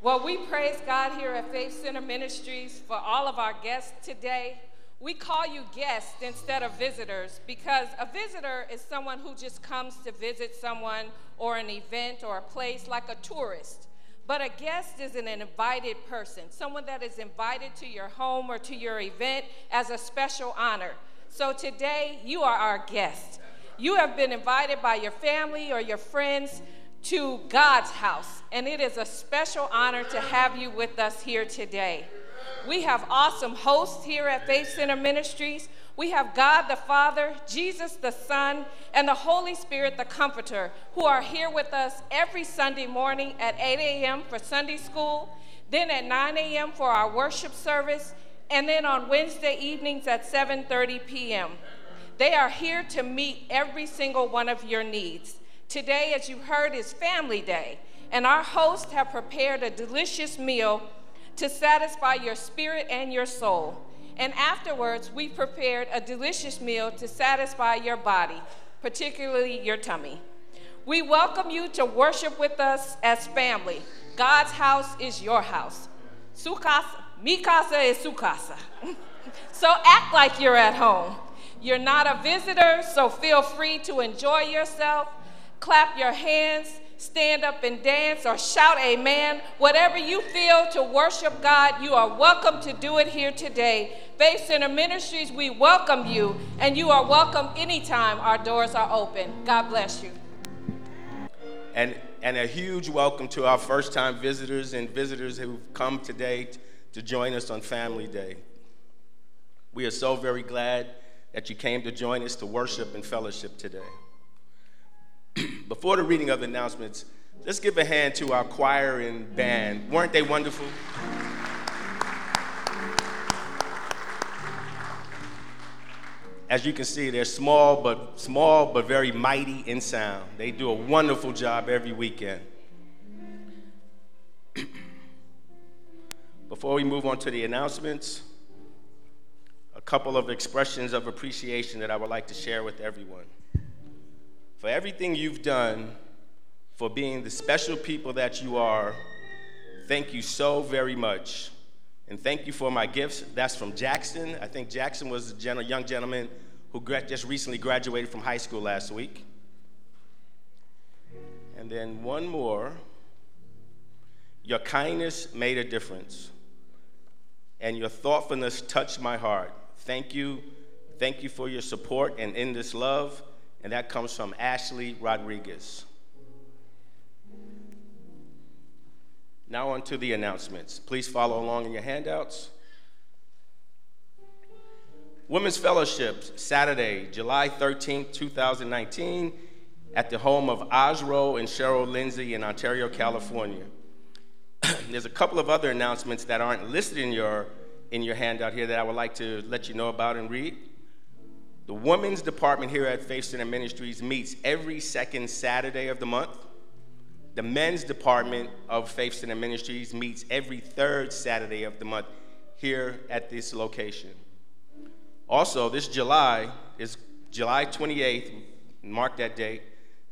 Well, we praise God here at Faith Center Ministries for all of our guests today. We call you guests instead of visitors because a visitor is someone who just comes to visit someone or an event or a place like a tourist. But a guest is an invited person, someone that is invited to your home or to your event as a special honor. So today, you are our guest. You have been invited by your family or your friends to God's house, and it is a special honor to have you with us here today. We have awesome hosts here at Faith Center Ministries. We have God the Father, Jesus the Son, and the Holy Spirit the Comforter, who are here with us every Sunday morning at 8 a.m. for Sunday school, then at 9 a.m. for our worship service, and then on Wednesday evenings at 7:30 p.m. They are here to meet every single one of your needs. Today, as you heard, is Family Day, and our hosts have prepared a delicious meal to satisfy your spirit and your soul. And afterwards, we prepared a delicious meal to satisfy your body, particularly your tummy. We welcome you to worship with us as family. God's house is your house. Su casa, mi casa is su casa. so act like you're at home. You're not a visitor, so feel free to enjoy yourself clap your hands, stand up and dance, or shout amen. Whatever you feel to worship God, you are welcome to do it here today. Faith Center Ministries, we welcome you, and you are welcome anytime our doors are open. God bless you. And, and a huge welcome to our first time visitors and visitors who've come today to join us on Family Day. We are so very glad that you came to join us to worship and fellowship today. Before the reading of the announcements, let's give a hand to our choir and band. Weren't they wonderful? As you can see, they're small but small but very mighty in sound. They do a wonderful job every weekend. Before we move on to the announcements, a couple of expressions of appreciation that I would like to share with everyone for everything you've done, for being the special people that you are. Thank you so very much. And thank you for my gifts. That's from Jackson. I think Jackson was a young gentleman who just recently graduated from high school last week. And then one more. Your kindness made a difference, and your thoughtfulness touched my heart. Thank you. Thank you for your support and in this love and that comes from Ashley Rodriguez. Now, on to the announcements. Please follow along in your handouts. Women's Fellowship, Saturday, July 13th, 2019, at the home of Osro and Cheryl Lindsay in Ontario, California. There's a couple of other announcements that aren't listed in your, in your handout here that I would like to let you know about and read. The women's department here at Faith Center Ministries meets every second Saturday of the month. The men's department of Faith Center Ministries meets every third Saturday of the month here at this location. Also, this July is July 28th, mark that date.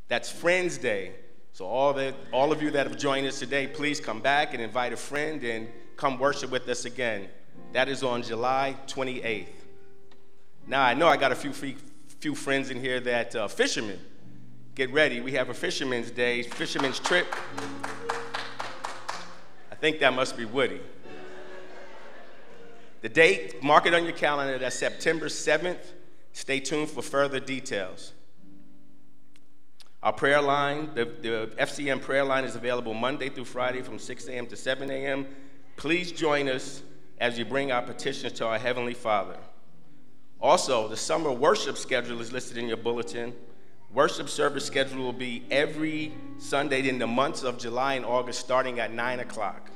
That's Friends Day. So all that all of you that have joined us today, please come back and invite a friend and come worship with us again. That is on July 28th. Now, I know I got a few, few friends in here that uh, fishermen. Get ready, we have a fisherman's day, fisherman's trip. I think that must be Woody. The date, mark it on your calendar, that's September 7th. Stay tuned for further details. Our prayer line, the, the FCM prayer line is available Monday through Friday from 6 a.m. to 7 a.m. Please join us as we bring our petitions to our Heavenly Father. Also, the summer worship schedule is listed in your bulletin. Worship service schedule will be every Sunday in the months of July and August, starting at 9 o'clock.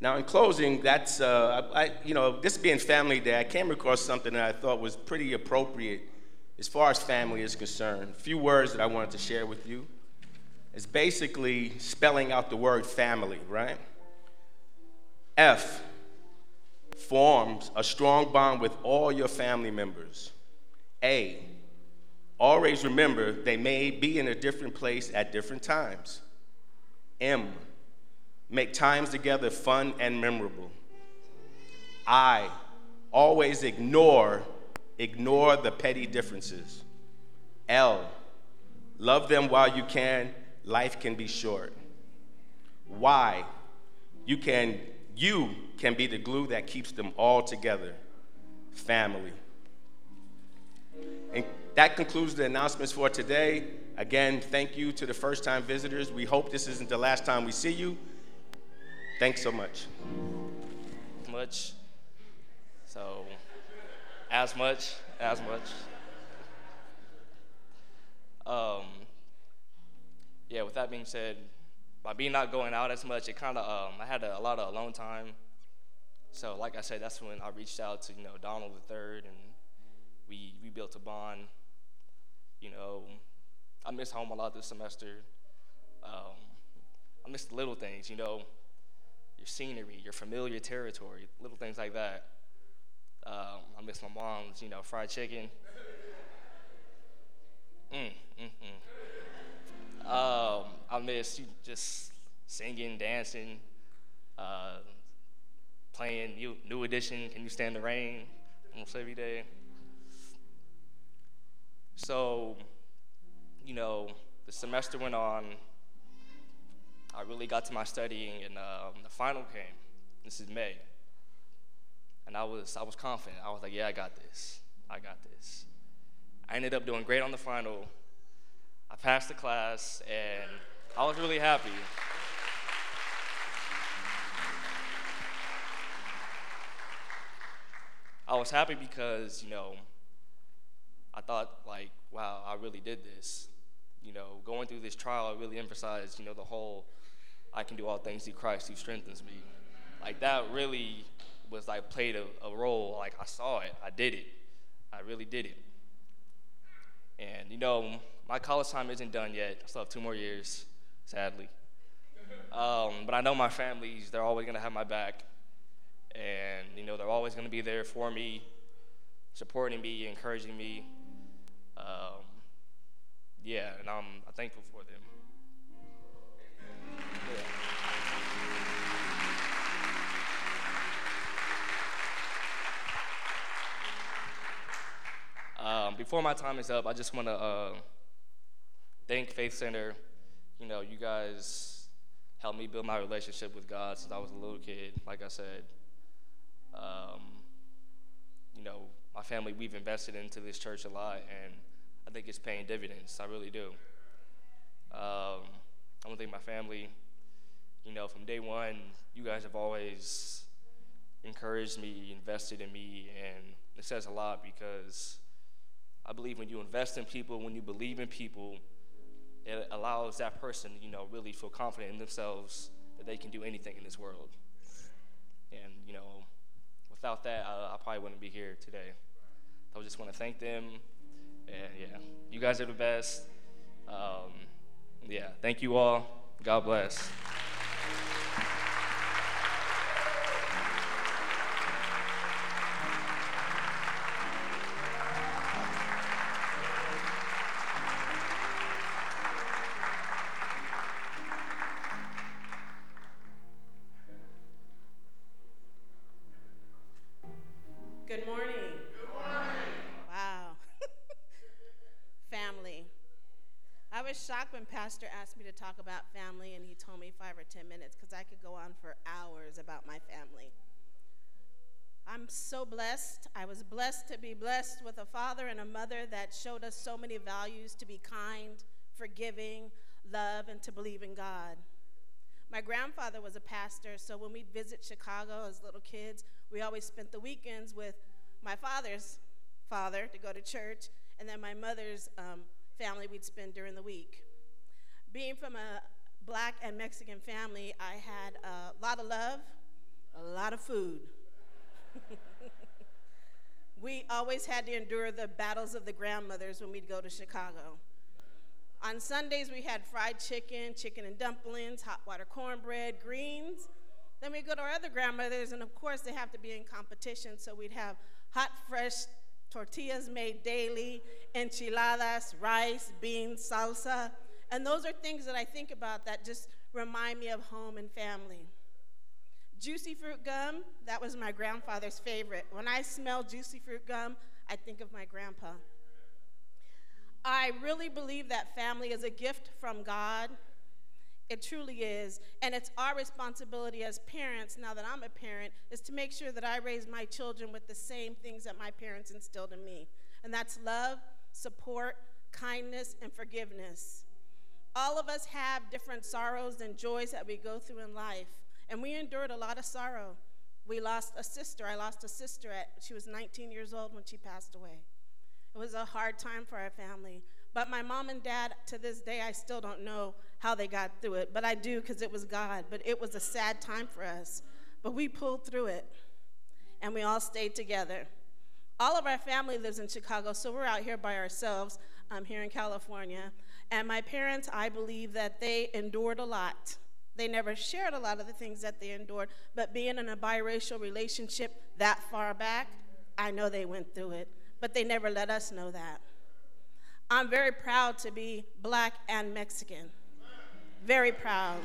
Now, in closing, that's, uh, I, you know, this being Family Day, I came across something that I thought was pretty appropriate as far as family is concerned. A few words that I wanted to share with you. It's basically spelling out the word family, right? F forms a strong bond with all your family members. A, Always remember they may be in a different place at different times. M, make times together fun and memorable. I, always ignore, ignore the petty differences. L, love them while you can, life can be short. Y, you can, you can be the glue that keeps them all together. Family. And that concludes the announcements for today. Again, thank you to the first time visitors. We hope this isn't the last time we see you. Thanks so much. Much. So, as much, as much. Um, yeah, with that being said, by me not going out as much, it kind of, um, I had a, a, lot of alone time. So, like I said, that's when I reached out to, you know, Donald III, and we, we built a bond. You know, I miss home a lot this semester. Um, I miss the little things, you know, your scenery, your familiar territory, little things like that. Um, I miss my mom's, you know, fried chicken. Mm, mm, mm. Um, I miss just singing, dancing, uh, playing new, new edition. Can you stand the rain? Almost every day. So, you know, the semester went on. I really got to my studying, and um, the final came. This is May, and I was I was confident. I was like, yeah, I got this. I got this. I ended up doing great on the final. I passed the class, and I was really happy. I was happy because, you know, I thought like, wow, I really did this. You know, going through this trial, I really emphasized, you know, the whole I can do all things through Christ who strengthens me. Like that really was like played a, a role. Like I saw it, I did it, I really did it. And you know, my college time isn't done yet. I still have two more years, sadly. Um, but I know my families, they're always gonna have my back. And you know, they're always gonna be there for me, supporting me, encouraging me. Um, yeah, and I'm, thankful for them. Um, before my time is up, I just want to uh, thank Faith Center. You know, you guys helped me build my relationship with God since I was a little kid, like I said. Um, you know, my family, we've invested into this church a lot, and I think it's paying dividends. I really do. Um, I want to thank my family. You know, from day one, you guys have always encouraged me, invested in me, and it says a lot because I believe when you invest in people, when you believe in people, it allows that person, you know, really feel confident in themselves that they can do anything in this world. And, you know, without that, I, I probably wouldn't be here today. So I just want to thank them. And yeah, you guys are the best. Um, yeah, thank you all. God bless. When Pastor asked me to talk about family, and he told me five or 10 minutes because I could go on for hours about my family. I'm so blessed. I was blessed to be blessed with a father and a mother that showed us so many values to be kind, forgiving, love, and to believe in God. My grandfather was a pastor, so when we'd visit Chicago as little kids, we always spent the weekends with my father's father to go to church, and then my mother's um, family we'd spend during the week being from a black and Mexican family, I had a lot of love, a lot of food. we always had to endure the battles of the grandmothers when we'd go to Chicago. On Sundays, we had fried chicken, chicken and dumplings, hot water cornbread, greens. Then we'd go to our other grandmothers, and of course, they have to be in competition, so we'd have hot, fresh tortillas made daily, enchiladas, rice, beans, salsa. And those are things that I think about that just remind me of home and family. Juicy fruit gum, that was my grandfather's favorite. When I smell juicy fruit gum, I think of my grandpa. I really believe that family is a gift from God. It truly is. And it's our responsibility as parents, now that I'm a parent, is to make sure that I raise my children with the same things that my parents instilled in me. And that's love, support, kindness, and forgiveness. All of us have different sorrows and joys that we go through in life. And we endured a lot of sorrow. We lost a sister. I lost a sister at she was 19 years old when she passed away. It was a hard time for our family. But my mom and dad, to this day, I still don't know how they got through it, but I do because it was God. But it was a sad time for us. But we pulled through it, and we all stayed together. All of our family lives in Chicago, so we're out here by ourselves um, here in California. And my parents, I believe that they endured a lot. They never shared a lot of the things that they endured, but being in a biracial relationship that far back, I know they went through it but they never let us know that. I'm very proud to be black and Mexican. Very proud.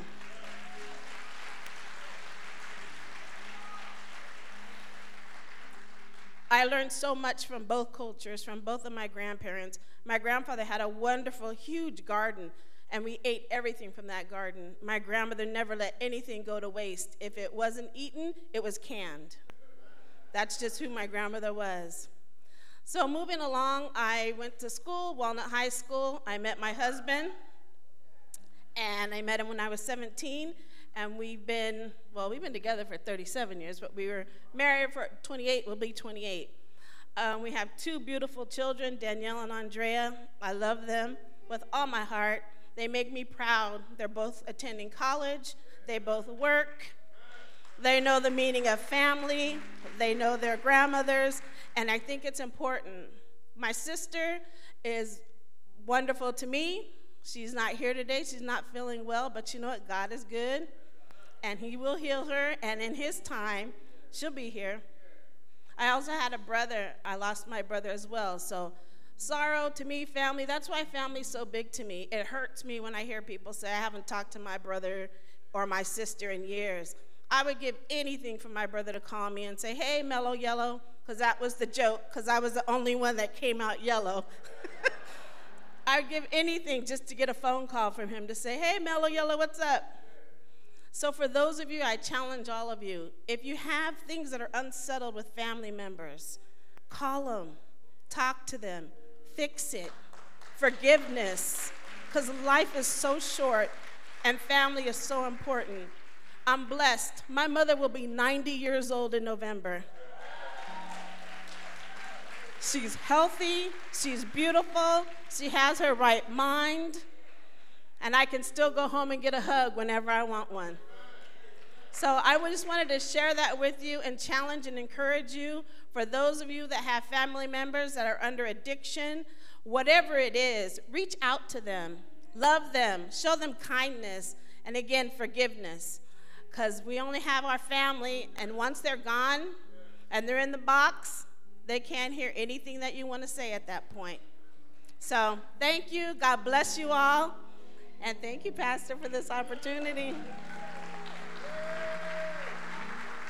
I learned so much from both cultures, from both of my grandparents. My grandfather had a wonderful, huge garden, and we ate everything from that garden. My grandmother never let anything go to waste. If it wasn't eaten, it was canned. That's just who my grandmother was. So, moving along, I went to school, Walnut High School. I met my husband, and I met him when I was 17. And we've been, well, we've been together for 37 years, but we were married for 28, we'll be 28. Um, we have two beautiful children, Danielle and Andrea. I love them with all my heart. They make me proud. They're both attending college, they both work, they know the meaning of family, they know their grandmothers, and I think it's important. My sister is wonderful to me. She's not here today. She's not feeling well, but you know what? God is good, and He will heal her, and in His time, she'll be here. I also had a brother. I lost my brother as well. So, sorrow to me, family, that's why family's so big to me. It hurts me when I hear people say, I haven't talked to my brother or my sister in years. I would give anything for my brother to call me and say, Hey, Mellow Yellow, because that was the joke, because I was the only one that came out yellow. I'd give anything just to get a phone call from him to say, Hey, Mellow Yellow, what's up? So, for those of you, I challenge all of you if you have things that are unsettled with family members, call them, talk to them, fix it. Forgiveness, because life is so short and family is so important. I'm blessed. My mother will be 90 years old in November. She's healthy, she's beautiful, she has her right mind, and I can still go home and get a hug whenever I want one. So I just wanted to share that with you and challenge and encourage you for those of you that have family members that are under addiction, whatever it is, reach out to them, love them, show them kindness, and again, forgiveness because we only have our family, and once they're gone and they're in the box, they can't hear anything that you want to say at that point. So, thank you. God bless you all. And thank you, Pastor, for this opportunity.